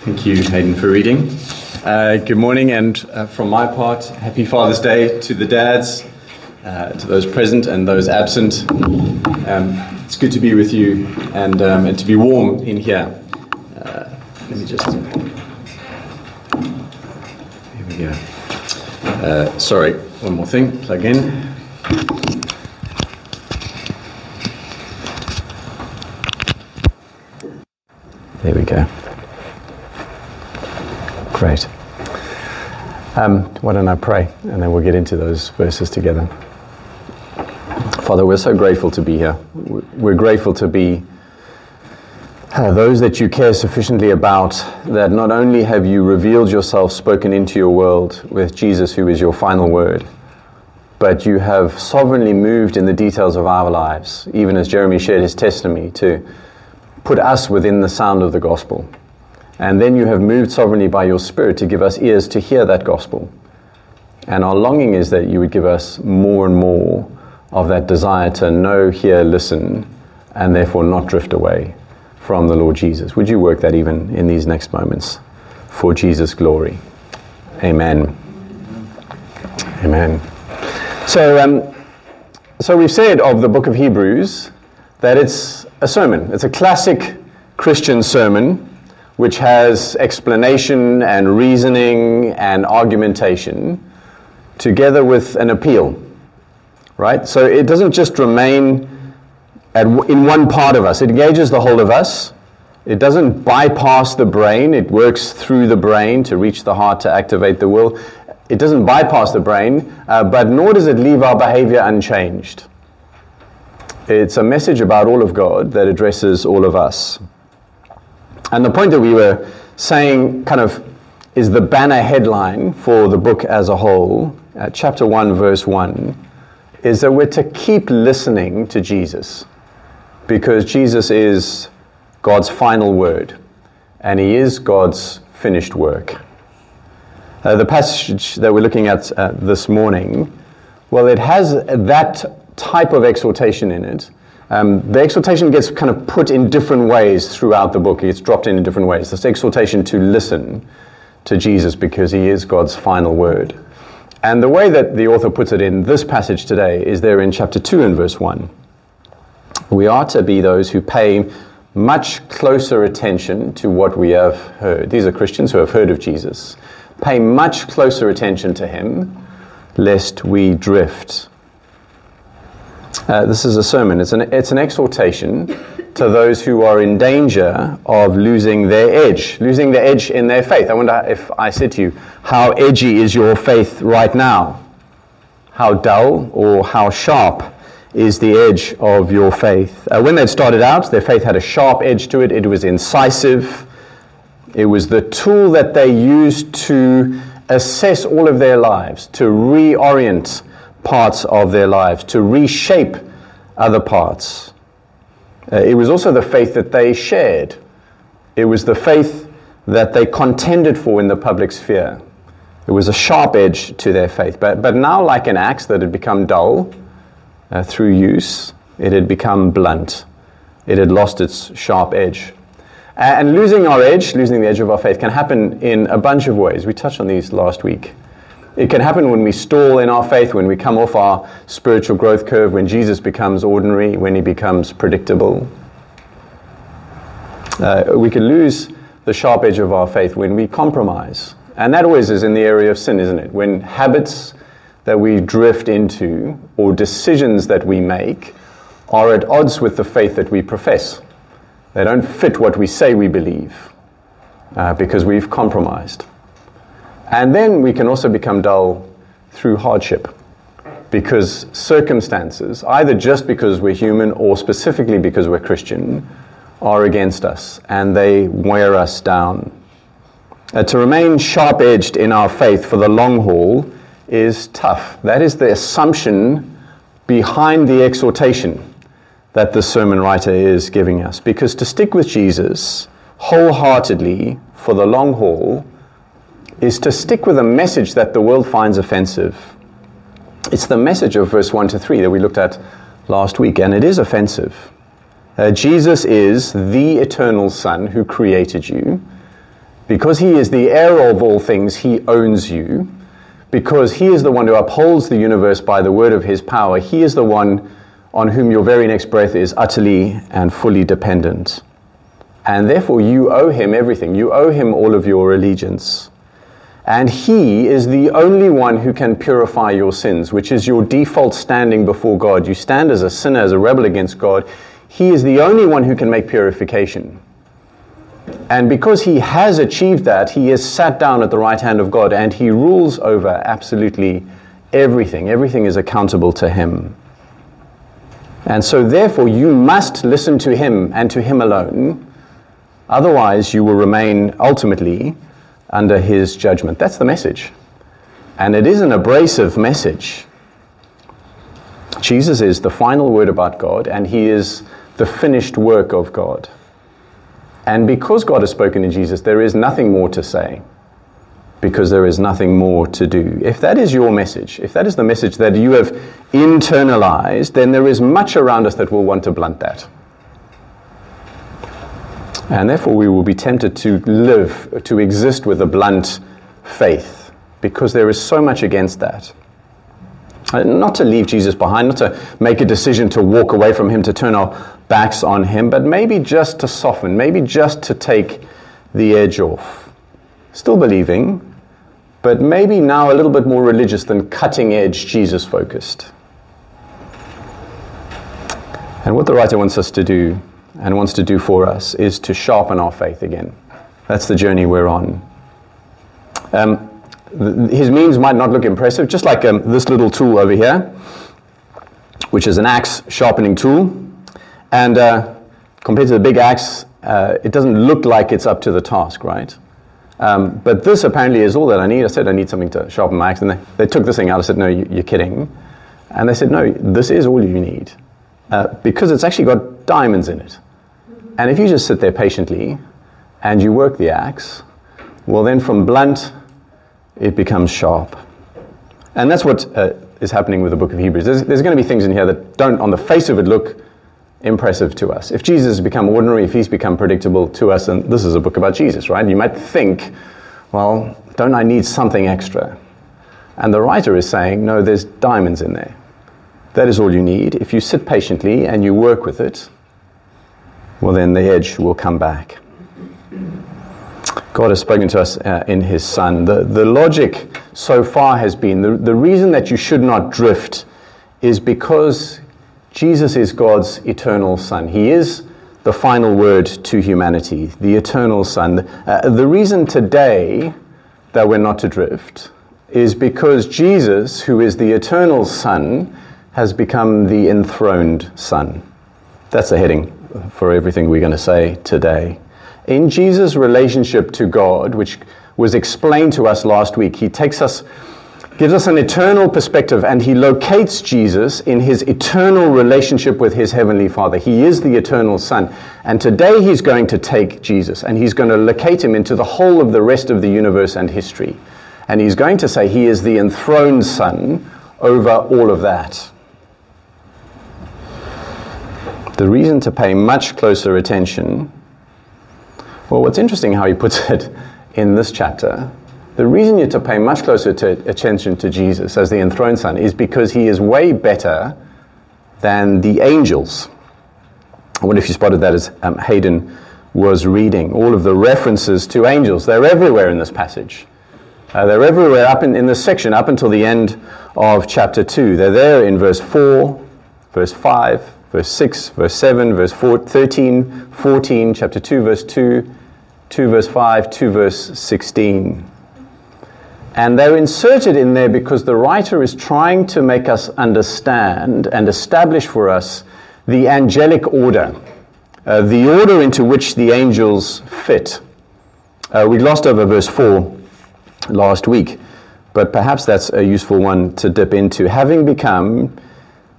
Thank you, Hayden, for reading. Uh, good morning, and uh, from my part, happy Father's Day to the dads, uh, to those present and those absent. Um, it's good to be with you and, um, and to be warm in here. Uh, let me just. Here we go. Uh, sorry, one more thing. Plug in. There we go. Great. Um, why don't I pray and then we'll get into those verses together. Father, we're so grateful to be here. We're grateful to be uh, those that you care sufficiently about, that not only have you revealed yourself, spoken into your world with Jesus, who is your final word, but you have sovereignly moved in the details of our lives, even as Jeremy shared his testimony, to put us within the sound of the gospel. And then you have moved sovereignly by your Spirit to give us ears to hear that gospel. And our longing is that you would give us more and more of that desire to know, hear, listen, and therefore not drift away from the Lord Jesus. Would you work that even in these next moments for Jesus' glory? Amen. Amen. So, um, so we've said of the book of Hebrews that it's a sermon. It's a classic Christian sermon which has explanation and reasoning and argumentation together with an appeal. Right? So it doesn't just remain at, in one part of us, it engages the whole of us. It doesn't bypass the brain, it works through the brain to reach the heart to activate the will. It doesn't bypass the brain, uh, but nor does it leave our behavior unchanged. It's a message about all of God that addresses all of us. And the point that we were saying kind of is the banner headline for the book as a whole, uh, chapter 1, verse 1, is that we're to keep listening to Jesus because Jesus is God's final word and he is God's finished work. Uh, the passage that we're looking at uh, this morning, well, it has that type of exhortation in it. Um, the exhortation gets kind of put in different ways throughout the book. It's dropped in in different ways. This exhortation to listen to Jesus because he is God's final word. And the way that the author puts it in this passage today is there in chapter 2 and verse 1. We are to be those who pay much closer attention to what we have heard. These are Christians who have heard of Jesus. Pay much closer attention to him, lest we drift uh, this is a sermon. It's an, it's an exhortation to those who are in danger of losing their edge, losing their edge in their faith. I wonder if I said to you, how edgy is your faith right now? How dull or how sharp is the edge of your faith? Uh, when they'd started out, their faith had a sharp edge to it, it was incisive. It was the tool that they used to assess all of their lives, to reorient parts of their lives, to reshape other parts. Uh, it was also the faith that they shared. It was the faith that they contended for in the public sphere. It was a sharp edge to their faith. But, but now, like an axe that had become dull uh, through use, it had become blunt. It had lost its sharp edge. And losing our edge, losing the edge of our faith, can happen in a bunch of ways. We touched on these last week. It can happen when we stall in our faith, when we come off our spiritual growth curve, when Jesus becomes ordinary, when he becomes predictable. Uh, we can lose the sharp edge of our faith when we compromise. And that always is in the area of sin, isn't it? When habits that we drift into or decisions that we make are at odds with the faith that we profess. They don't fit what we say we believe uh, because we've compromised. And then we can also become dull through hardship because circumstances, either just because we're human or specifically because we're Christian, are against us and they wear us down. Uh, to remain sharp edged in our faith for the long haul is tough. That is the assumption behind the exhortation that the sermon writer is giving us. Because to stick with Jesus wholeheartedly for the long haul is to stick with a message that the world finds offensive. It's the message of verse 1 to 3 that we looked at last week, and it is offensive. Uh, Jesus is the eternal Son who created you, Because he is the heir of all things, he owns you. Because he is the one who upholds the universe by the word of his power, he is the one on whom your very next breath is utterly and fully dependent. And therefore, you owe him everything. You owe him all of your allegiance. And he is the only one who can purify your sins, which is your default standing before God. You stand as a sinner, as a rebel against God. He is the only one who can make purification. And because he has achieved that, he is sat down at the right hand of God and he rules over absolutely everything. Everything is accountable to him. And so, therefore, you must listen to him and to him alone. Otherwise, you will remain ultimately under his judgment. That's the message. And it is an abrasive message. Jesus is the final word about God, and he is the finished work of God. And because God has spoken in Jesus, there is nothing more to say because there is nothing more to do. If that is your message, if that is the message that you have internalized, then there is much around us that will want to blunt that. And therefore, we will be tempted to live, to exist with a blunt faith, because there is so much against that. Uh, not to leave Jesus behind, not to make a decision to walk away from him, to turn our backs on him, but maybe just to soften, maybe just to take the edge off. Still believing, but maybe now a little bit more religious than cutting edge Jesus focused. And what the writer wants us to do and wants to do for us is to sharpen our faith again. That's the journey we're on. Um, th- his means might not look impressive, just like um, this little tool over here, which is an axe sharpening tool. And uh, compared to the big axe, uh, it doesn't look like it's up to the task, right? Um, but this apparently is all that I need. I said I need something to sharpen my axe, and they, they took this thing out. I said, no, you, are kidding. And they said, no, this is all you need. Uh, because it's actually got diamonds in it. And if you just sit there patiently and you work the axe, well, then from blunt, it becomes sharp. And that's what uh, is happening with the book of Hebrews. There's, there's going to be things in here that don't, on the face of it, look impressive to us. If Jesus has become ordinary, if he's become predictable to us, and this is a book about Jesus, right? You might think, well, don't I need something extra? And the writer is saying, no, there's diamonds in there. That is all you need. If you sit patiently and you work with it, well, then the edge will come back. God has spoken to us uh, in His Son. The, the logic so far has been the, the reason that you should not drift is because Jesus is God's eternal Son. He is the final word to humanity, the eternal Son. Uh, the reason today that we're not to drift is because Jesus, who is the eternal Son, has become the enthroned Son. That's the heading for everything we're going to say today. In Jesus' relationship to God, which was explained to us last week, he takes us, gives us an eternal perspective, and he locates Jesus in his eternal relationship with his heavenly Father. He is the eternal Son. And today he's going to take Jesus and he's going to locate him into the whole of the rest of the universe and history. And he's going to say he is the enthroned Son over all of that. The reason to pay much closer attention, well, what's interesting how he puts it in this chapter, the reason you're to pay much closer to attention to Jesus as the enthroned Son is because he is way better than the angels. I wonder if you spotted that as um, Hayden was reading. All of the references to angels, they're everywhere in this passage. Uh, they're everywhere up in, in this section, up until the end of chapter 2. They're there in verse 4, verse 5, verse 6, verse 7, verse 4, 13, 14, chapter 2, verse 2, 2, verse 5, 2, verse 16. And they're inserted in there because the writer is trying to make us understand and establish for us the angelic order, uh, the order into which the angels fit. Uh, we glossed over verse 4 last week, but perhaps that's a useful one to dip into. Having become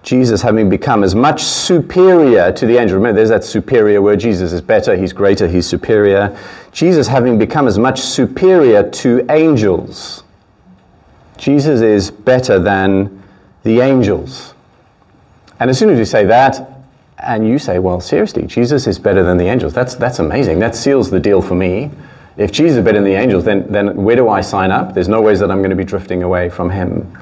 Jesus having become as much superior to the angel. Remember, there's that superior word. Jesus is better, he's greater, he's superior. Jesus having become as much superior to angels. Jesus is better than the angels. And as soon as you say that, and you say, well, seriously, Jesus is better than the angels, that's, that's amazing. That seals the deal for me. if Jesus is better than the angels, then, then where do I sign up? There's no ways that I'm going to be drifting away from him.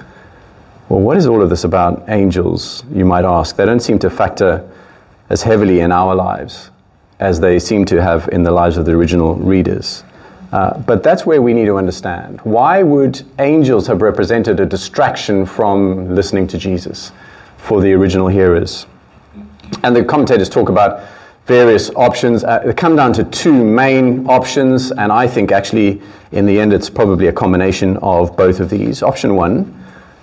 Well, what is all of this about angels, you might ask? They don't seem to factor as heavily in our lives as they seem to have in the lives of the original readers. Uh, but that's where we need to understand. Why would angels have represented a distraction from listening to Jesus for the original hearers? And the commentators talk about various options. Uh, they come down to two main options, and I think actually, in the end, it's probably a combination of both of these. Option one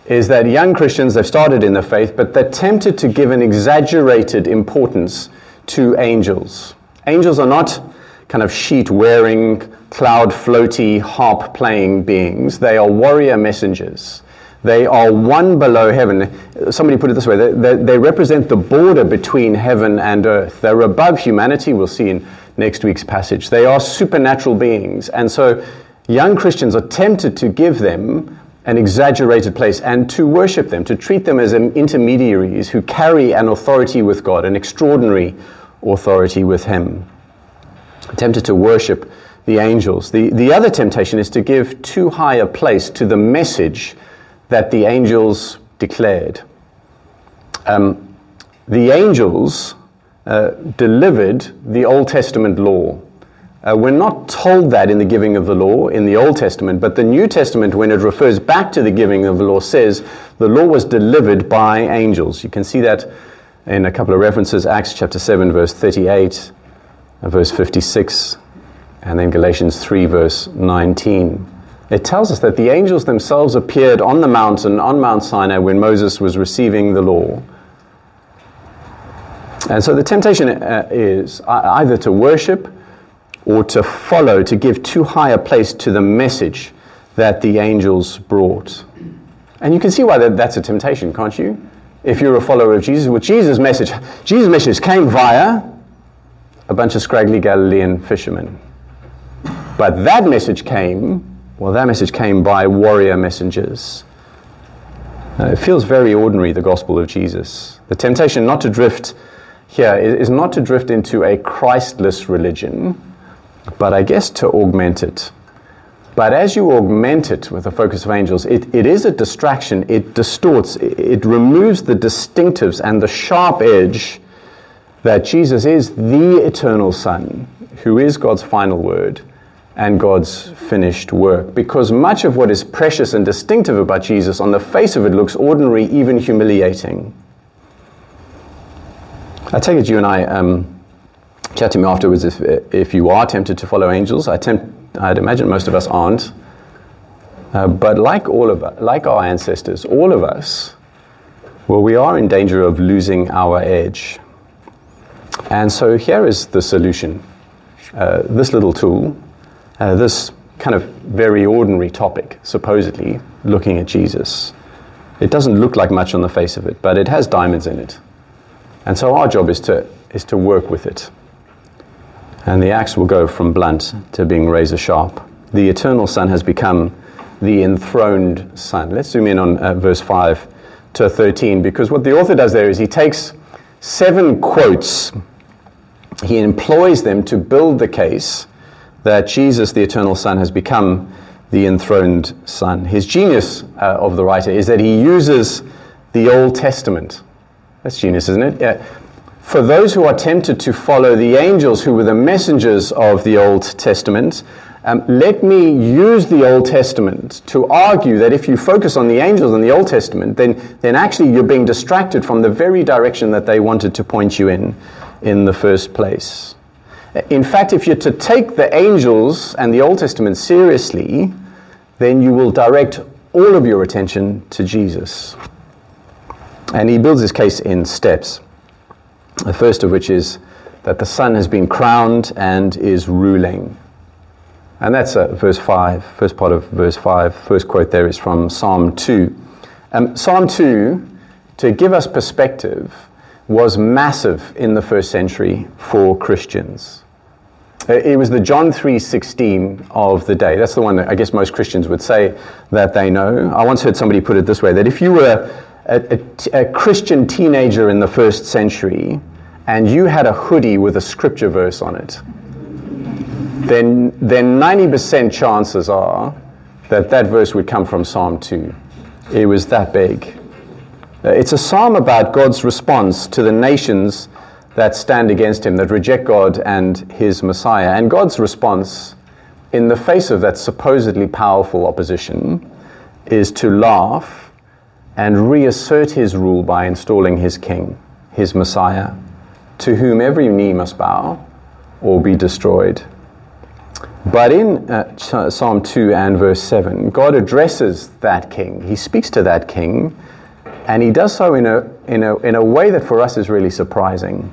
is that young Christians, they've started in the faith, but they're tempted to give an exaggerated importance to angels. Angels are not kind of sheet wearing, cloud floaty, harp playing beings, they are warrior messengers. They are one below heaven. Somebody put it this way they, they, they, represent the border between heaven and earth. They're above humanity, we'll see in next week's passage. They are supernatural beings. And so young Christians are tempted to give them an exaggerated place and to worship them, to treat them as intermediaries who carry an authority with God, an extraordinary authority with Him. Tempted to worship the angels. The, the other temptation is to give too high a place to the message that the angels declared. Um, the angels uh, delivered the Old Testament law. Uh, we're not told that in the giving of the law in the Old Testament, but the New Testament, when it refers back to the giving of the law, says the law was delivered by angels. You can see that in a couple of references Acts chapter 7, verse 38, uh, verse 56, and then Galatians 3, verse 19 it tells us that the angels themselves appeared on the mountain, on Mount Sinai, when Moses was receiving the law. And so the temptation uh, is either to worship or to follow, to give too high a place to the message that the angels brought. And you can see why that, that's a temptation, can't you? If you're a follower of Jesus, well, Jesus' message, Jesus' message came via a bunch of scraggly Galilean fishermen. But that message came well, that message came by warrior messengers. Uh, it feels very ordinary, the gospel of Jesus. The temptation not to drift here is not to drift into a Christless religion, but I guess to augment it. But as you augment it with the focus of angels, it, it is a distraction. It distorts, it, it removes the distinctives and the sharp edge that Jesus is the eternal Son, who is God's final word and God's finished work. Because much of what is precious and distinctive about Jesus, on the face of it, looks ordinary, even humiliating. I take it you and I um, chat to me afterwards if, if you are tempted to follow angels. I tempt, I'd imagine most of us aren't. Uh, but like all of us, like our ancestors, all of us, well, we are in danger of losing our edge. And so here is the solution. Uh, this little tool uh, this kind of very ordinary topic, supposedly looking at Jesus. It doesn't look like much on the face of it, but it has diamonds in it. And so our job is to, is to work with it. And the axe will go from blunt to being razor sharp. The eternal Son has become the enthroned Son. Let's zoom in on uh, verse 5 to 13, because what the author does there is he takes seven quotes, he employs them to build the case that Jesus, the eternal Son, has become the enthroned Son. His genius uh, of the writer is that he uses the Old Testament. That's genius, isn't it? For those who are tempted to follow the angels who were the messengers of the Old Testament, um, let me use the Old Testament to argue that if you focus on the angels in the Old Testament, then, then actually you're being distracted from the very direction that they wanted to point you in in the first place. In fact, if you're to take the angels and the Old Testament seriously, then you will direct all of your attention to Jesus. And he builds his case in steps. The first of which is that the Son has been crowned and is ruling. And that's uh, verse 5, first part of verse 5. First quote there is from Psalm 2. Um, Psalm 2, to give us perspective, was massive in the first century for Christians. Uh, it was the John 3:16 of the day. That's the one that I guess most Christians would say that they know. I once heard somebody put it this way: that if you were a, a, a Christian teenager in the first century and you had a hoodie with a scripture verse on it, then, then 90% chances are that that verse would come from Psalm 2. It was that big. Uh, it's a psalm about God's response to the nations that stand against him, that reject God and his Messiah. And God's response in the face of that supposedly powerful opposition is to laugh and reassert his rule by installing his king, his Messiah, to whom every knee must bow or be destroyed. But in uh, Psalm 2 and verse 7, God addresses that king. He speaks to that king, and he does so in a, in a, in a way that for us is really surprising.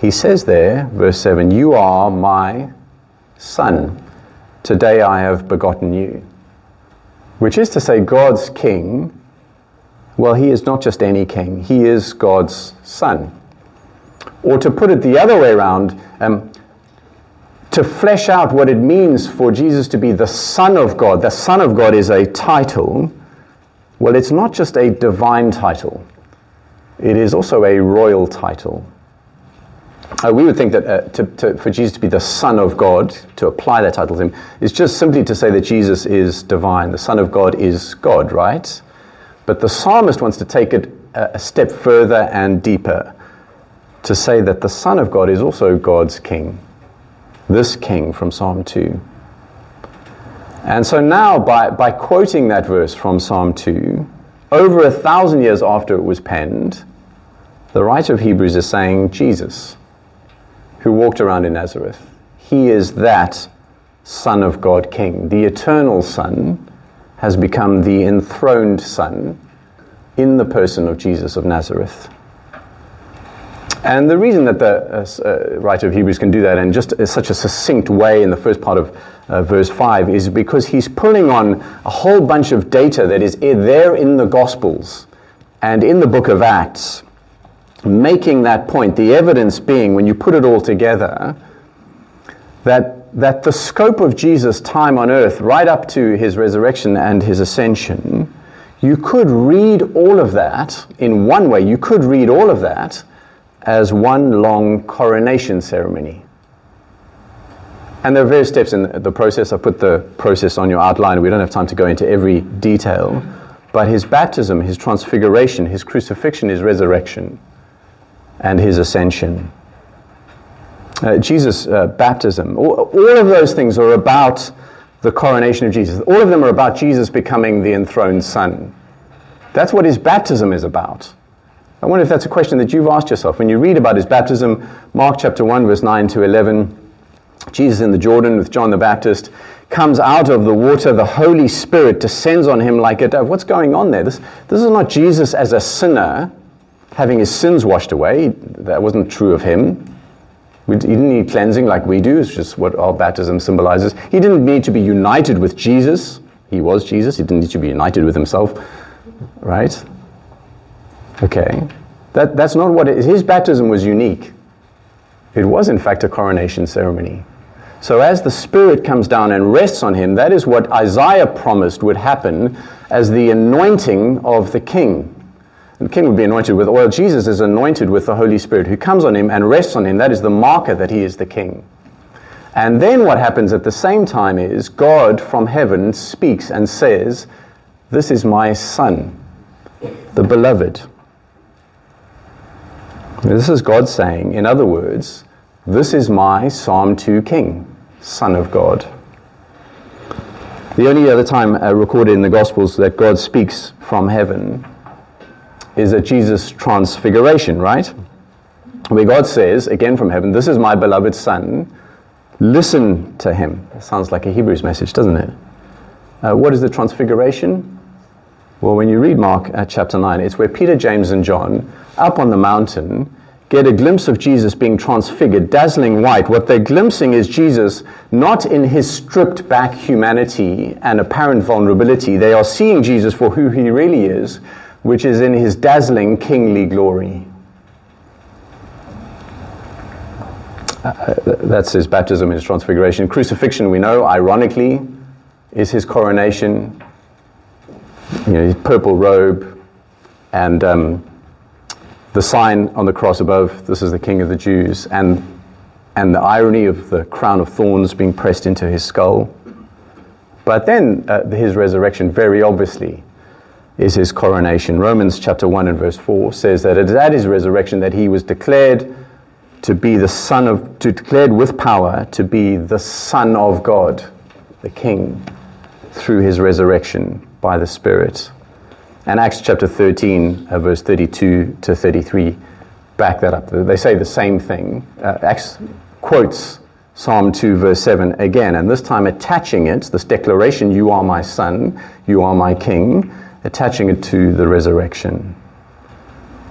He says there, verse 7, You are my son. Today I have begotten you. Which is to say, God's king, well, he is not just any king, he is God's son. Or to put it the other way around, um, to flesh out what it means for Jesus to be the Son of God. The Son of God is a title. Well, it's not just a divine title, it is also a royal title. Uh, we would think that uh, to, to, for Jesus to be the Son of God, to apply that title to him, is just simply to say that Jesus is divine. The Son of God is God, right? But the psalmist wants to take it a, step further and deeper to say that the Son of God is also God's King. This King from Psalm 2. And so now, by, by quoting that verse from Psalm 2, over a thousand years after it was penned, the writer of Hebrews is saying Jesus who walked around in Nazareth. He is that Son of God King. The eternal Son has become the enthroned Son in the person of Jesus of Nazareth. And the reason that the uh, uh, writer of Hebrews can do that in just such a succinct way in the first part of uh, verse 5 is because he's pulling on a whole bunch of data that is there in the Gospels and in the book of Acts making that point, the evidence being, when you put it all together, that, that the scope of Jesus' time on earth, right up to his resurrection and his ascension, you could read all of that in one way. You could read all of that as one long coronation ceremony. And there are various steps in the process. I put the process on your outline. We don't have time to go into every detail. But his baptism, his transfiguration, his crucifixion, his resurrection, and his ascension. Uh, Jesus' uh, baptism, all, all of those things are about the coronation of Jesus. All of them are about Jesus becoming the enthroned Son. That's what his baptism is about. I wonder if that's a question that you've asked yourself. When you read about his baptism, Mark chapter 1, verse 9 to 11, Jesus in the Jordan with John the Baptist comes out of the water. The Holy Spirit descends on him like a dove. What's going on there? This, this is not Jesus as a sinner having his sins washed away. That wasn't true of him. He didn't need cleansing like we do, it's just what our baptism symbolizes. He didn't need to be united with Jesus. He was Jesus. He didn't need to be united with himself, right? Okay. That, that's not what. His baptism was unique. It was, in fact, a coronation ceremony. So, as the Spirit comes down and rests on him, that is what Isaiah promised would happen as the anointing of the king. The king would be anointed with oil. Jesus is anointed with the Holy Spirit who comes on him and rests on him. That is the marker that he is the king. And then what happens at the same time is God from heaven speaks and says, This is my son, the beloved. This is God saying, in other words, This is my Psalm 2 king, son of God. The only other time uh, recorded in the Gospels that God speaks from heaven is at Jesus' transfiguration, right? Where God says, again from heaven, This is my beloved Son, listen to him. Sounds like a Hebrews message, doesn't it? Uh, what is the transfiguration? Well, when you read Mark uh, chapter 9, it's where Peter, James, and John, up on the mountain, get a glimpse of Jesus being transfigured, dazzling white. What they're glimpsing is Jesus not in his stripped back humanity and apparent vulnerability. They are seeing Jesus for who he really is, which is in his dazzling kingly glory. Uh, that's his baptism, his transfiguration. Crucifixion, we know, ironically, is his coronation. You know, his purple robe and um, the sign on the cross above, this is the King of the Jews. And and the irony of the crown of thorns being pressed into his skull. But then uh, his resurrection, very obviously, is his coronation. Romans chapter 1 and verse 4 says that it is at his resurrection that he was declared to be the Son of, to declared with power to be the Son of God, the King, through his resurrection by the Spirit. And Acts chapter 13, uh, verse 32 to 33, back that up. They say the same thing. Uh, Acts quotes Psalm 2, verse 7 again, and this time attaching it, this declaration, You are my Son, you are my King, attaching it to the resurrection.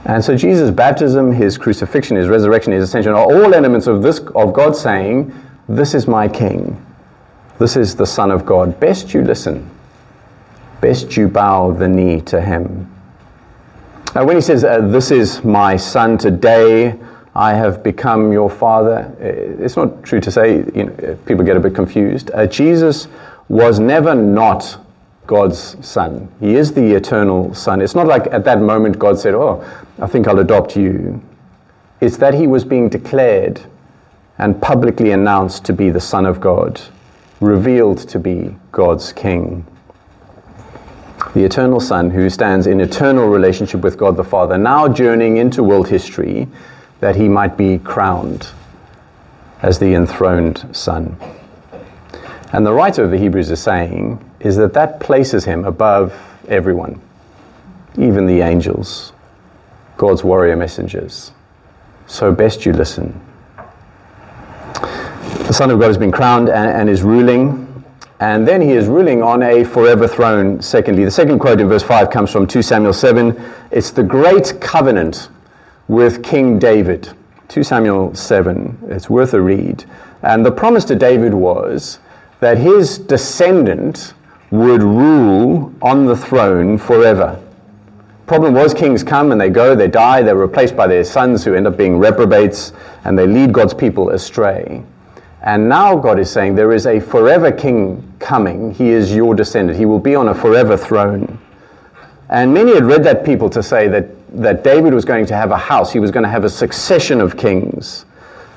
And so Jesus' baptism, his crucifixion, his resurrection, his ascension are all elements of this of God saying, This is my king. This is the Son of God. Best you listen. Best you bow the knee to him. Now, when he says, uh, This is my son today, I have become your father, it's not true to say, you know, people get a bit confused. Uh, Jesus was never not God's son. He is the eternal son. It's not like at that moment God said, Oh, I think I'll adopt you. It's that he was being declared and publicly announced to be the Son of God, revealed to be God's King. The eternal Son who stands in eternal relationship with God the Father, now journeying into world history that he might be crowned as the enthroned Son. And the writer of the Hebrews is saying is that that places him above everyone, even the angels, God's warrior messengers. So best you listen. The Son of God has been crowned and, and is ruling. And then he is ruling on a forever throne, secondly. The second quote in verse 5 comes from 2 Samuel 7. It's the great covenant with King David. 2 Samuel 7. It's worth a read. And the promise to David was that his descendant would rule on the throne forever. Problem was, kings come and they go, they die, they're replaced by their sons who end up being reprobates, and they lead God's people astray. And now God is saying there is a forever king coming. He is your descendant. He will be on a forever throne. And many had read that people to say that, that David was going to have a house. He was going to have a succession of kings.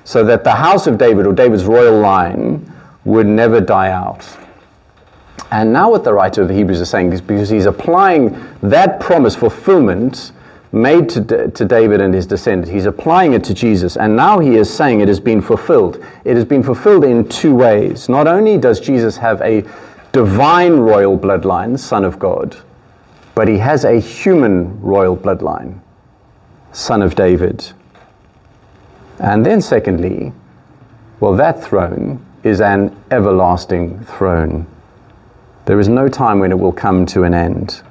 So that the house of David, or David's royal line, would never die out. And now, what the writer of the Hebrews is saying is because he's applying that promise fulfillment made to, to David and his descendants, he's applying it to Jesus. And now he is saying it has been fulfilled. It has been fulfilled in two ways. Not only does Jesus have a divine royal bloodline, Son of God, but he has a human royal bloodline, Son of David. And then, secondly, well, that throne is an everlasting throne. There is no time when it will come to an end.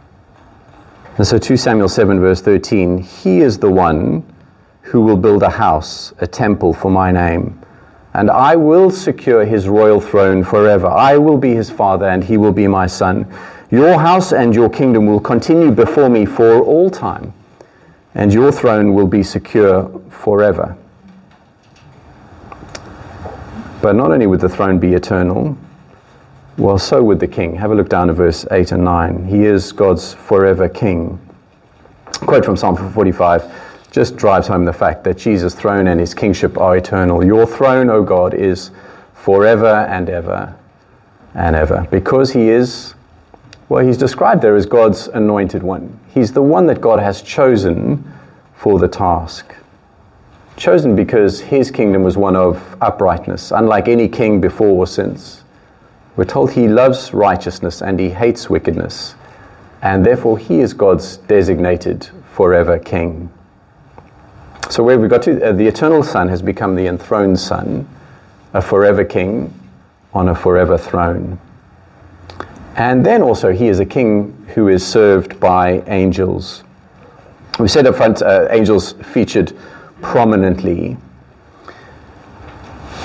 And so 2 Samuel 7, verse 13 He is the one who will build a house, a temple for my name. And I will secure his royal throne forever. I will be his father, and he will be my son. Your house and your kingdom will continue before me for all time, and your throne will be secure forever. But not only would the throne be eternal, well, so would the king. Have a look down at verse 8 and 9. He is God's forever king. Quote from Psalm 45 just drives home the fact that Jesus' throne and his kingship are eternal. Your throne, O God, is forever and ever and ever. Because he is, well, he's described there as God's anointed one. He's the one that God has chosen for the task. Chosen because his kingdom was one of uprightness, unlike any king before or since. We're told he loves righteousness and he hates wickedness, and therefore he is God's designated forever king. So, where we got to, uh, the eternal Son has become the enthroned Son, a forever king on a forever throne. And then also, he is a king who is served by angels. We said up front, uh, angels featured prominently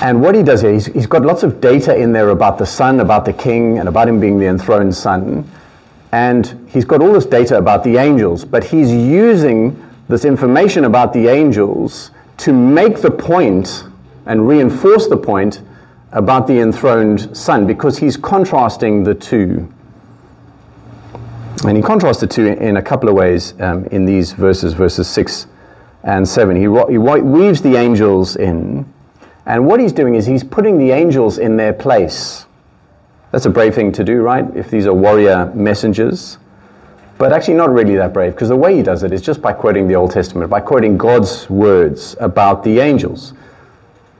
and what he does here, he's, he's got lots of data in there about the son, about the king, and about him being the enthroned son. And he's got all this data about the angels, but he's using this information about the angels to make the point and reinforce the point about the enthroned son because he's contrasting the two. And he contrasts the two in a couple of ways um, in these verses, verses 6 and 7. He, he weaves the angels in And what he's doing is he's putting the angels in their place. That's a brave thing to do, right? If these are warrior messengers. But actually, not really that brave, because the way he does it is just by quoting the Old Testament, by quoting God's words about the angels.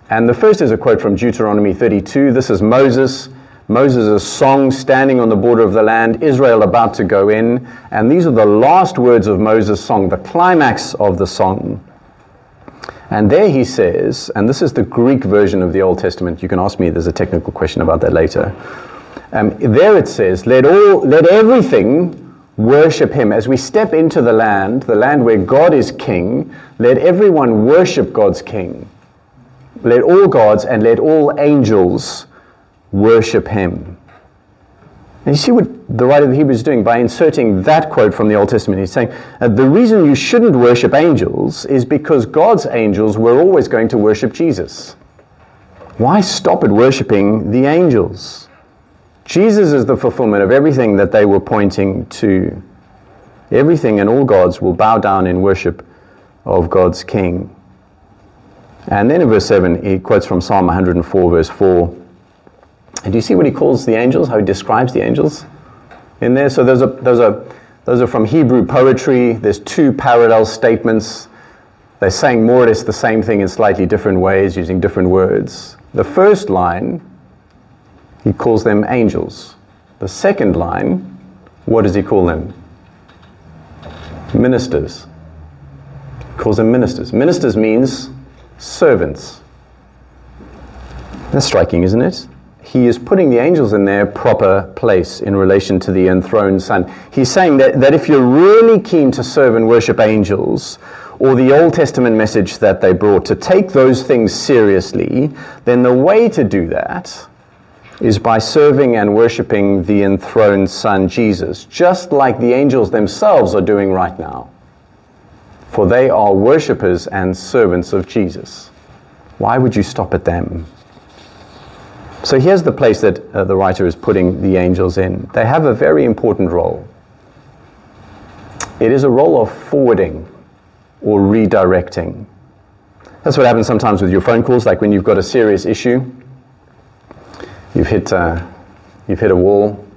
And the first is a quote from Deuteronomy 32. This is Moses. Moses' song standing on the border of the land, Israel about to go in. And these are the last words of Moses' song, the climax of the song. And there he says, and this is the Greek version of the Old Testament. You can ask me, there's a technical question about that later. Um, there it says, let, all, let everything worship him. As we step into the land, the land where God is king, let everyone worship God's king. Let all gods and let all angels worship him. And you see what the writer of the Hebrews is doing by inserting that quote from the Old Testament. He's saying uh, the reason you shouldn't worship angels is because God's angels were always going to worship Jesus. Why stop at worshiping the angels? Jesus is the fulfillment of everything that they were pointing to. Everything and all gods will bow down in worship of God's King. And then in verse 7, he quotes from Psalm 104, verse 4. And do you see what he calls the angels, how he describes the angels in there? So those are, those are, those are from Hebrew poetry. There's two parallel statements. They're saying more or less the same thing in slightly different ways, using different words. The first line he calls them angels. The second line, what does he call them? Ministers. He calls them ministers. Ministers means servants. That's striking, isn't it? He is putting the angels in their proper place in relation to the enthroned Son. He's saying that, that if you're really keen to serve and worship angels, or the Old Testament message that they brought, to take those things seriously, then the way to do that is by serving and worshiping the enthroned Son Jesus, just like the angels themselves are doing right now. For they are worshippers and servants of Jesus. Why would you stop at them? So here's the place that uh, the writer is putting the angels in. They have a very important role. It is a role of forwarding or redirecting. That's what happens sometimes with your phone calls, like when you've got a serious issue you've hit, uh, you've hit a wall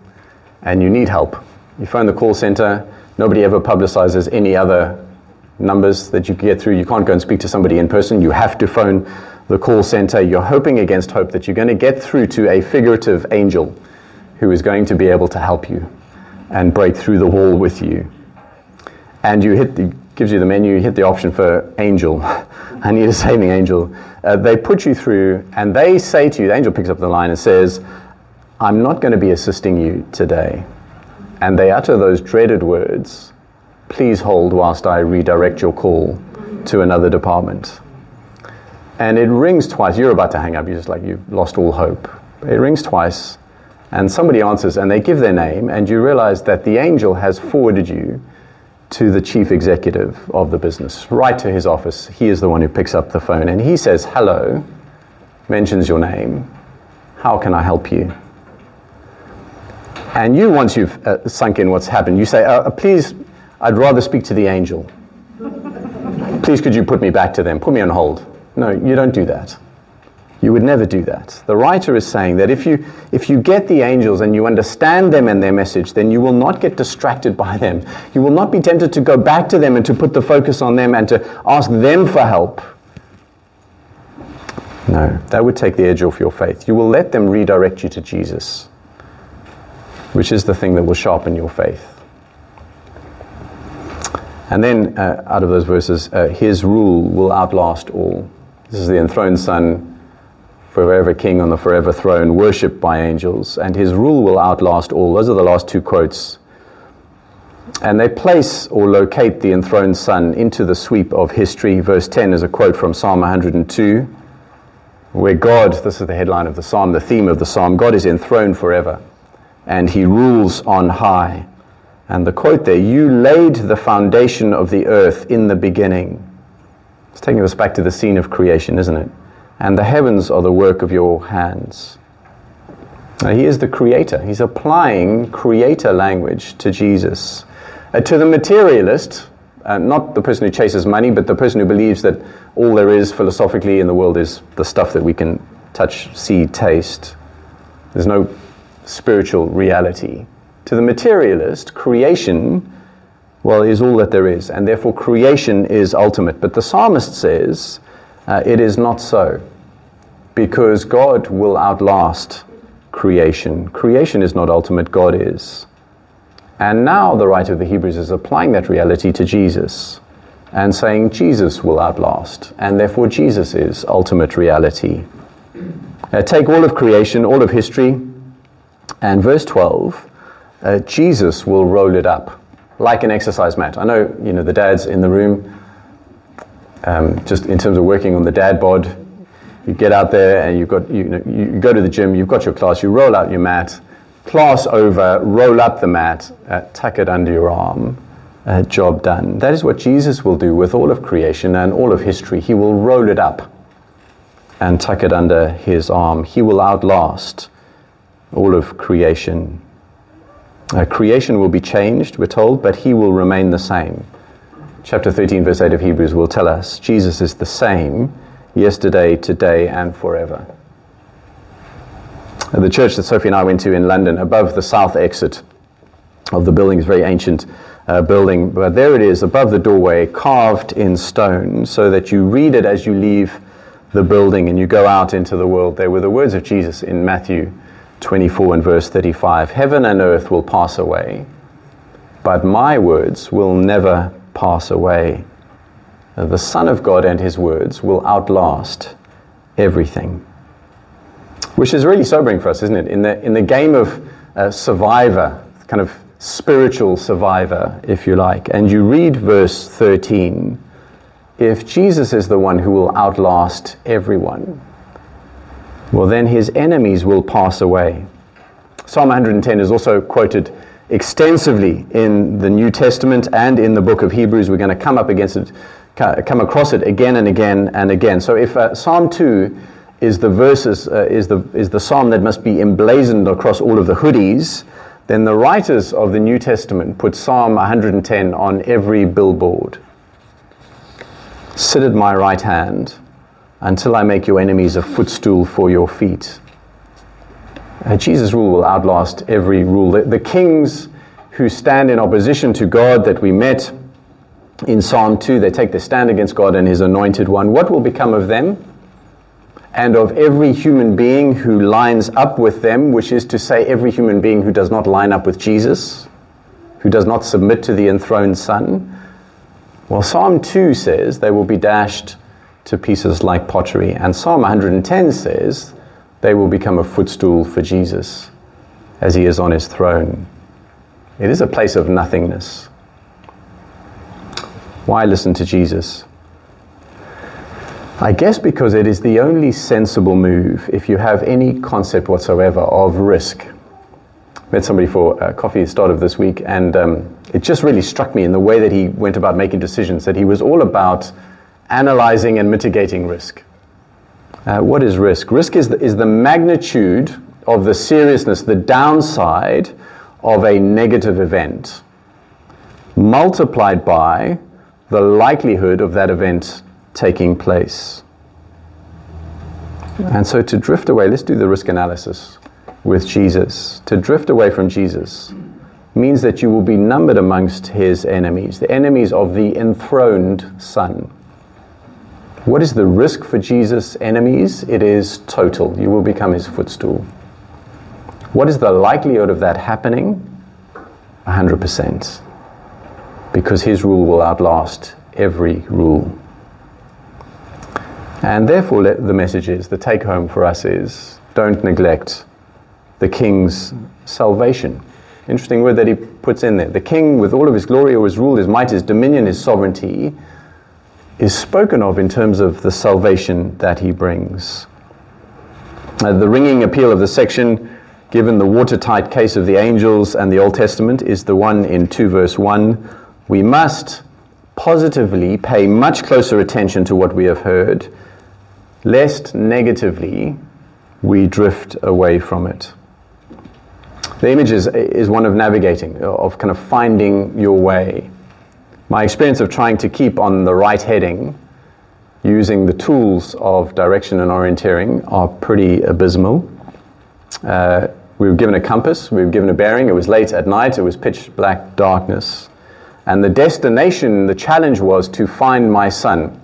and you need help. You phone the call center, nobody ever publicizes any other numbers that you can get through. You can't go and speak to somebody in person. You have to phone the call center. You're hoping against hope that you're going to get through to a figurative angel who is going to be able to help you and break through the wall with you. And you hit the, gives you the menu, you hit the option for angel. I need a saving angel. Uh, they put you through, and they say to you, the angel picks up the line and says, I'm not going to be assisting you today. And they utter those dreaded words, please hold whilst I redirect your call to another department. And it rings twice. You're about to hang up. You're just like, you've lost all hope. It rings twice, and somebody answers, and they give their name, and you realize that the angel has forwarded you to the chief executive of the business, right to his office. He is the one who picks up the phone and he says, Hello, mentions your name. How can I help you? And you, once you've uh, sunk in what's happened, you say, uh, Please, I'd rather speak to the angel. Please, could you put me back to them? Put me on hold. No, you don't do that. You would never do that. The writer is saying that if you, if you get the angels and you understand them and their message, then you will not get distracted by them. You will not be tempted to go back to them and to put the focus on them and to ask them for help. No, that would take the edge off your faith. You will let them redirect you to Jesus, which is the thing that will sharpen your faith. And then, uh, out of those verses, uh, his rule will outlast all. This is the enthroned Son forever king on the forever throne, worshipped by angels, and his rule will outlast all. Those are the last two quotes. And they place or locate the enthroned Son into the sweep of history. Verse 10 is a quote from Psalm 102, where God, this is the headline of the psalm, the theme of the psalm, God is enthroned forever, and he rules on high. And the quote there, you laid the foundation of the earth in the beginning. It's taking us back to the scene of creation, isn't it? and the heavens are the work of your hands. Now, he is the creator. He's applying creator language to Jesus. Uh, to the materialist, Uh, not the person who chases money, but the person who believes that all there is philosophically in the world is the stuff that we can touch, see, taste. There's no spiritual reality. To the materialist, creation, well, is all that there is, and therefore creation is ultimate. But the psalmist says uh, it is not so, because God will outlast creation. Creation is not ultimate, God is. And now the writer of the Hebrews is applying that reality to Jesus and saying Jesus will outlast, and therefore Jesus is ultimate reality. Uh, take all of creation, all of history, and verse 12, uh, Jesus will roll it up like an exercise mat. I know, you know, the dads in the room, um, just in terms of working on the dad bod, you get out there and you've got, you, know, you go to the gym, you've got your class, you roll out your mat, class over, roll up the mat, uh, tuck it under your arm, uh, job done. That is what Jesus will do with all of creation and all of history. He will roll it up and tuck it under his arm. He will outlast all of creation. Uh, creation will be changed, we're told, but he will remain the same. Chapter 13, verse 8 of Hebrews will tell us Jesus is the same yesterday, today, and forever the church that Sophie and I went to in London, above the south exit of the building, is very ancient uh, building, but there it is above the doorway, carved in stone, so that you read it as you leave the building and you go out into the world. There were the words of Jesus in Matthew 24 and verse 35 Heaven and earth will pass away, but my words will never pass away. The Son of God and his words will outlast everything which is really sobering for us, isn't it? In the, in the game of uh, survivor, kind of spiritual survivor, if you like, and you read verse 13, if Jesus is the one who will outlast everyone, well, then his enemies will pass away. Psalm 110 is also quoted extensively in the New Testament and in the book of Hebrews. We're going to come up against it, come across it again and again and again. So if uh, Psalm 2 is the verses, uh, is, the, is the psalm that must be emblazoned across all of the hoodies, then the writers of the New Testament put Psalm 110 on every billboard. Sit at my right hand until I make your enemies a footstool for your feet. Uh, Jesus' rule will outlast every rule. The, the kings who stand in opposition to God that we met in Psalm 2, they take their stand against God and his anointed one. What will become of them? and of every human being who lines up with them, which is to say, every human being who does not line up with Jesus, who does not submit to the enthroned Son. Well, Psalm 2 says they will be dashed to pieces like pottery, and Psalm 110 says they will become a footstool for Jesus as he is on his throne. It is a place of nothingness. Why listen to Jesus? I guess because it is the only sensible move if you have any concept whatsoever of risk. Met somebody for uh, coffee at the start of this week, and um, it just really struck me in the way that he went about making decisions that he was all about analyzing and mitigating risk. Uh, what is risk? Risk is the, is the magnitude of the seriousness, the downside of a negative event, multiplied by the likelihood of that event taking place. And so to drift away, let's do the risk analysis with Jesus. To drift away from Jesus means that you will be numbered amongst his enemies, the enemies of the enthroned Son. What is the risk for Jesus' enemies? It is total. You will become his footstool. What is the likelihood of that happening? 100%. Because his rule will outlast every rule. And therefore, the message is the take home for us is don't neglect the king's salvation. Interesting word that he puts in there. The king, with all of his glory or his rule, his might, his dominion, his sovereignty, is spoken of in terms of the salvation that he brings. Uh, the ringing appeal of the section, given the watertight case of the angels and the Old Testament, is the one in 2 verse 1. We must positively pay much closer attention to what we have heard lest negatively we drift away from it. The image is, is one of navigating, of kind of finding your way. My experience of trying to keep on the right heading using the tools of direction and orienteering are pretty abysmal. Uh, we were given a compass, we were given a bearing, it was late at night, it was pitch black darkness. And the destination, the challenge was to find my son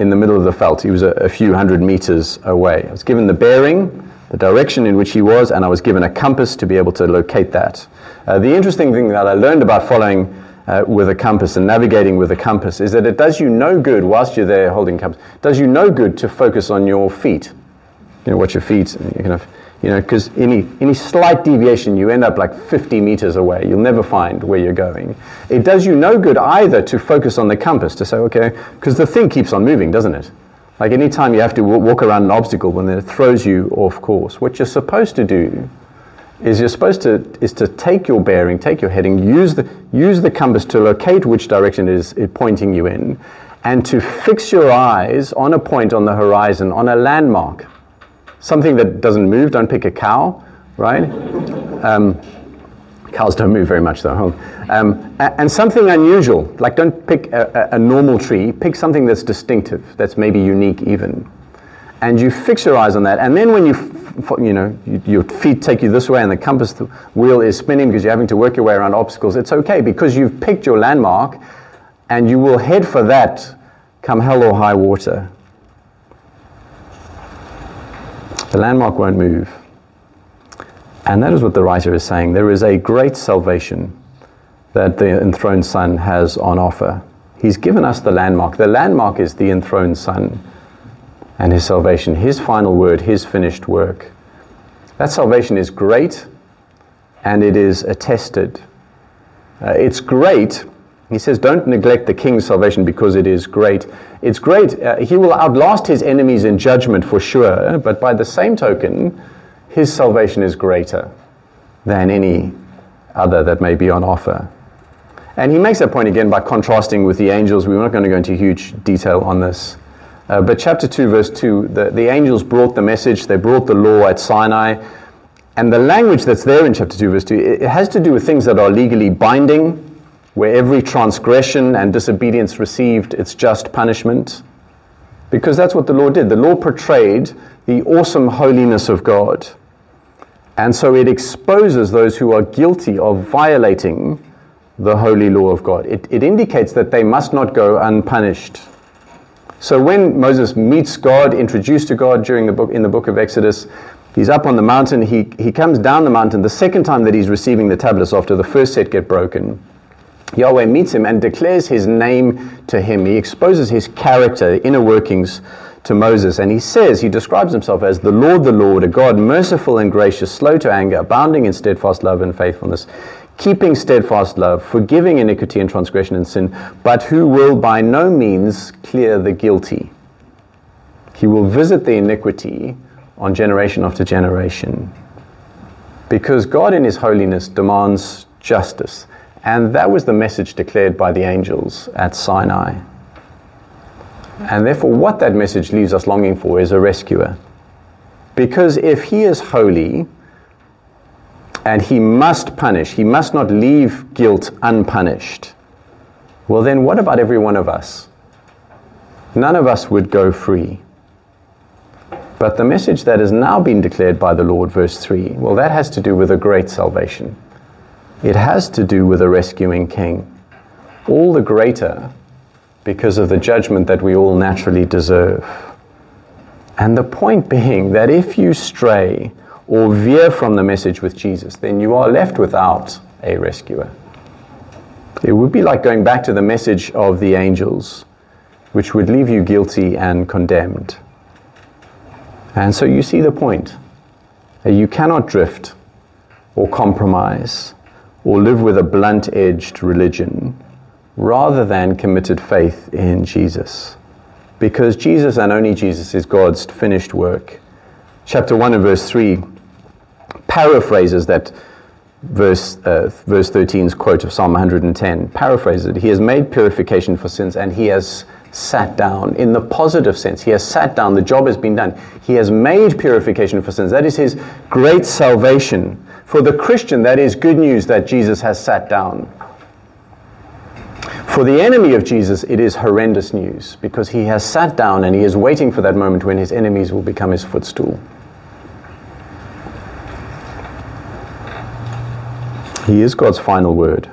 in the middle of the veldt. He was a, a few hundred meters away. I was given the bearing, the direction in which he was, and I was given a compass to be able to locate that. Uh, the interesting thing that I learned about following uh, with a compass and navigating with a compass is that it does you no good whilst you're there holding compass. Does you no good to focus on your feet. You know, watch your feet. You you know, because any any slight deviation, you end up like 50 meters away. You'll never find where you're going. It does you no good either to focus on the compass to say, okay, because the thing keeps on moving, doesn't it? Like any time you have to walk around an obstacle when it throws you off course, what you're supposed to do is you're supposed to is to take your bearing, take your heading, use the use the compass to locate which direction it is it pointing you in, and to fix your eyes on a point on the horizon, on a landmark, something that doesn't move. Don't pick a cow, right? Um, cows don't move very much though. Um, and something unusual, like don't pick a, a, normal tree, pick something that's distinctive, that's maybe unique even. And you fix your eyes on that. And then when you, you know, your feet take you this way and the compass wheel is spinning because you're having to work your way around obstacles, it's okay because you've picked your landmark and you will head for that come hell or high water. The landmark won't move. And that is what the writer is saying. There is a great salvation that the enthroned Son has on offer. He's given us the landmark. The landmark is the enthroned Son and his salvation, his final word, his finished work. That salvation is great and it is attested. Uh, it's great. He says, Don't neglect the king's salvation because it is great. It's great. Uh, he will outlast his enemies in judgment for sure, but by the same token, his salvation is greater than any other that may be on offer. And he makes that point again by contrasting with the angels. We're not going to go into huge detail on this. Uh, but chapter 2, verse 2, the, the angels brought the message, they brought the law at Sinai. And the language that's there in chapter 2, verse 2, it, it has to do with things that are legally binding, where every transgression and disobedience received its just punishment. Because that's what the law did. The law portrayed the awesome holiness of God. And so it exposes those who are guilty of violating the holy law of God. It, it indicates that they must not go unpunished. So when Moses meets God, introduced to God during the book in the book of Exodus, he's up on the mountain. He, he comes down the mountain the second time that he's receiving the tablets after the first set get broken. Yahweh meets him and declares his name to him. He exposes his character, inner workings to Moses. And he says, he describes himself as the Lord, the Lord, a God merciful and gracious, slow to anger, abounding in steadfast love and faithfulness, keeping steadfast love, forgiving iniquity and transgression and sin, but who will by no means clear the guilty. He will visit the iniquity on generation after generation. Because God in His holiness demands justice. And that was the message declared by the angels at Sinai. And therefore, what that message leaves us longing for is a rescuer. Because if He is holy, and he must punish, he must not leave guilt unpunished. Well, then, what about every one of us? None of us would go free. But the message that has now been declared by the Lord, verse 3, well, that has to do with a great salvation. It has to do with a rescuing king. All the greater because of the judgment that we all naturally deserve. And the point being that if you stray, or veer from the message with Jesus, then you are left without a rescuer. It would be like going back to the message of the angels, which would leave you guilty and condemned. And so you see the point. You cannot drift or compromise or live with a blunt edged religion rather than committed faith in Jesus. Because Jesus and only Jesus is God's finished work. Chapter 1 and verse 3 paraphrases that verse, uh, verse 13's quote of Psalm 110. Paraphrases it. He has made purification for sins and he has sat down in the positive sense. He has sat down. The job has been done. He has made purification for sins. That is his great salvation. For the Christian, that is good news that Jesus has sat down. For the enemy of Jesus, it is horrendous news because he has sat down and he is waiting for that moment when his enemies will become his footstool. He is God's final word.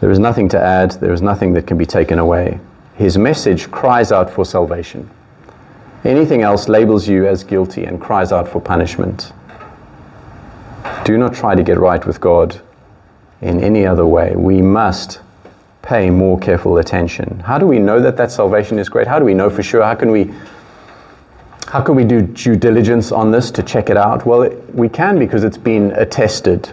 There is nothing to add, there is nothing that can be taken away. His message cries out for salvation. Anything else labels you as guilty and cries out for punishment. Do not try to get right with God in any other way. We must pay more careful attention. How do we know that that salvation is great? How do we know for sure? How can we how can we do due diligence on this to check it out? Well, it, we can because it's been attested.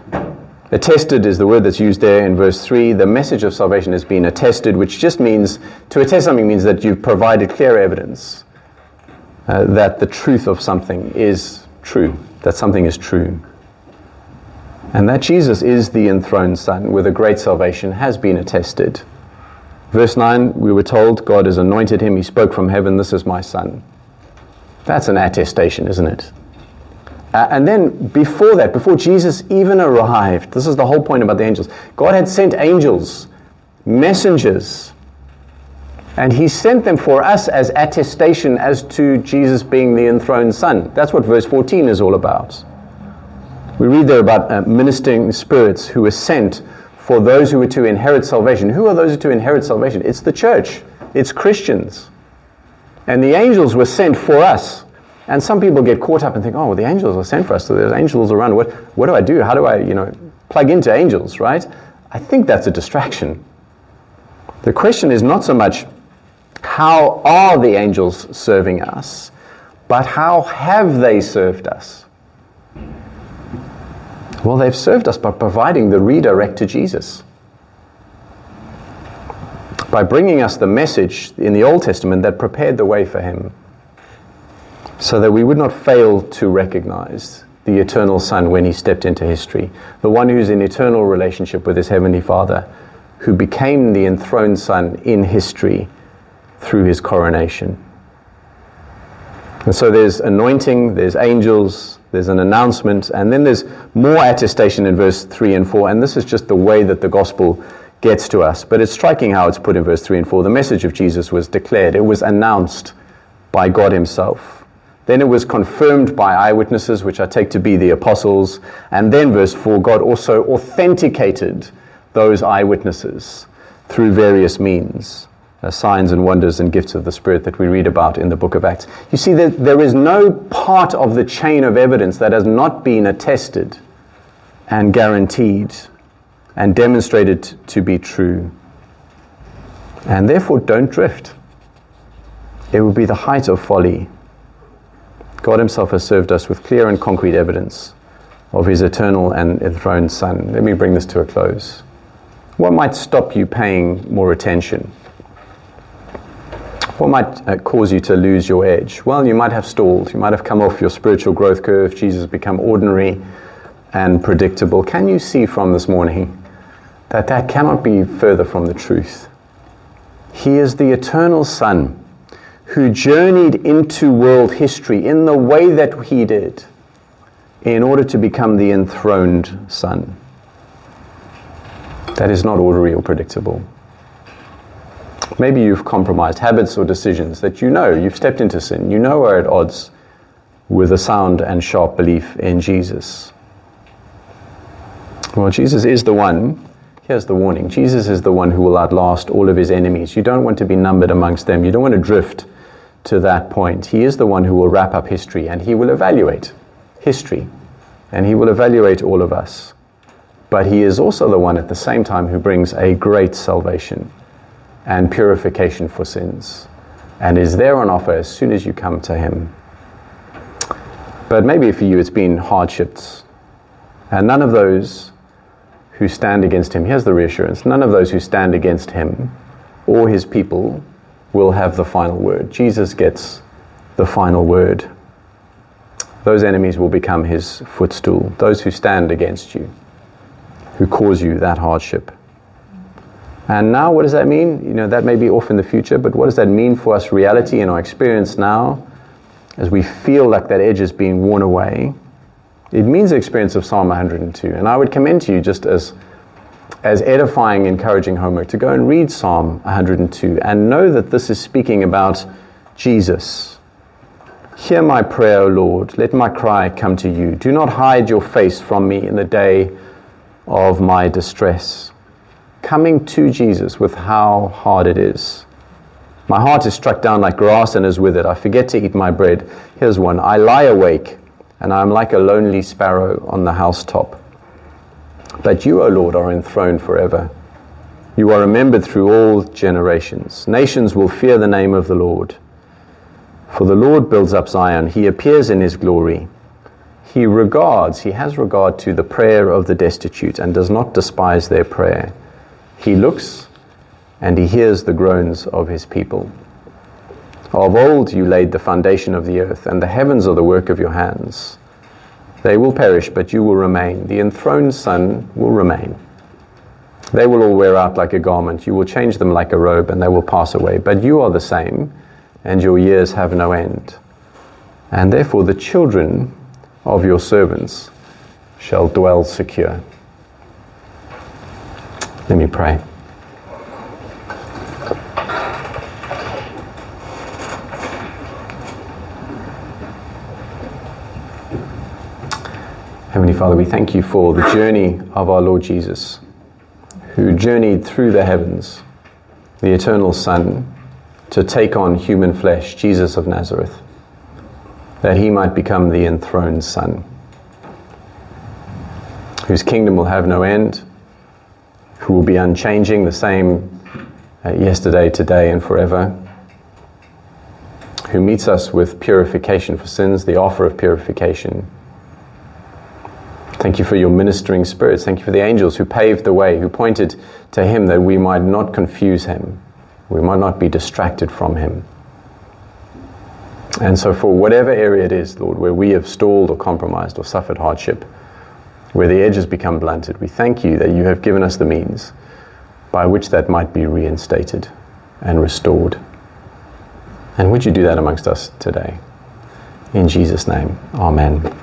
Attested is the word that's used there in verse 3. The message of salvation has been attested, which just means to attest something means that you've provided clear evidence uh, that the truth of something is true, that something is true. And that Jesus is the enthroned Son with a great salvation has been attested. Verse 9, we were told God has anointed him. He spoke from heaven, This is my Son. That's an attestation, isn't it? Uh, and then before that, before Jesus even arrived, this is the whole point about the angels. God had sent angels, messengers, and he sent them for us as attestation as to Jesus being the enthroned Son. That's what verse 14 is all about. We read there about uh, ministering spirits who were sent for those who were to inherit salvation. Who are those who to inherit salvation? It's the church, it's Christians. And the angels were sent for us. And some people get caught up and think, oh, well, the angels are sent for us, so there's angels around. What, what do I do? How do I, you know, plug into angels, right? I think that's a distraction. The question is not so much how are the angels serving us, but how have they served us? Well, they've served us by providing the redirect to Jesus. By bringing us the message in the Old Testament that prepared the way for Him so that we would not fail to recognize the eternal Son when he stepped into history, the one who's in eternal relationship with his heavenly Father, who became the enthroned Son in history through his coronation. And so there's anointing, there's angels, there's an announcement, and then there's more attestation in verse 3 and 4. And this is just the way that the gospel gets to us. But it's striking how it's put in verse 3 and 4. The message of Jesus was declared, it was announced by God Himself. Then it was confirmed by eyewitnesses, which I take to be the apostles. And then, verse 4, God also authenticated those eyewitnesses through various means, uh, signs and wonders and gifts of the Spirit that we read about in the book of Acts. You see, that there is no part of the chain of evidence that has not been attested and guaranteed and demonstrated to be true. And therefore, don't drift. It would be the height of folly God Himself has served us with clear and concrete evidence of His eternal and enthroned Son. Let me bring this to a close. What might stop you paying more attention? What might uh, cause you to lose your edge? Well, you might have stalled. You might have come off your spiritual growth curve. Jesus become ordinary and predictable. Can you see from this morning that that cannot be further from the truth? He is the eternal Son who journeyed into world history in the way that he did in order to become the enthroned Son. That is not ordinary or predictable. Maybe you've compromised habits or decisions that you know you've stepped into sin, you know are at odds with a sound and sharp belief in Jesus. Well, Jesus is the one, here's the warning Jesus is the one who will outlast all of his enemies. You don't want to be numbered amongst them, you don't want to drift to that point. He is the one who will wrap up history and he will evaluate history and he will evaluate all of us. But he is also the one at the same time who brings a great salvation and purification for sins and is there on offer as soon as you come to him. But maybe for you it's been hardships. And none of those who stand against him, here's the reassurance none of those who stand against him or his people will have the final word. Jesus gets the final word. Those enemies will become his footstool, those who stand against you, who cause you that hardship. And now, what does that mean? You know, that may be off in the future, but what does that mean for us, reality, in our experience now, as we feel like that edge is being worn away? It means the experience of Psalm 102. And I would commend to you, just as as edifying, encouraging homework to go and read Psalm 102 and know that this is speaking about Jesus. Hear my prayer, O Lord. Let my cry come to you. Do not hide your face from me in the day of my distress. Coming to Jesus with how hard it is. My heart is struck down like grass and is withered. I forget to eat my bread. Here's one I lie awake, and I am like a lonely sparrow on the housetop. But you, O Lord, are enthroned forever. You are remembered through all generations. Nations will fear the name of the Lord. For the Lord builds up Zion, he appears in his glory. He regards, he has regard to the prayer of the destitute and does not despise their prayer. He looks and he hears the groans of his people. Of old you laid the foundation of the earth, and the heavens are the work of your hands. They will perish, but you will remain. The enthroned Son will remain. They will all wear out like a garment. You will change them like a robe, and they will pass away. But you are the same, and your years have no end. And therefore, the children of your servants shall dwell secure. Let me pray. Heavenly Father, we thank you for the journey of our Lord Jesus, who journeyed through the heavens, the eternal Son, to take on human flesh, Jesus of Nazareth, that he might become the enthroned Son, whose kingdom will have no end, who will be unchanging, the same uh, yesterday, today, and forever, who meets us with purification for sins, the offer of purification Thank you for your ministering spirits. Thank you for the angels who paved the way, who pointed to him that we might not confuse him, we might not be distracted from him. And so, for whatever area it is, Lord, where we have stalled or compromised or suffered hardship, where the edges become blunted, we thank you that you have given us the means by which that might be reinstated and restored. And would you do that amongst us today? In Jesus' name, Amen.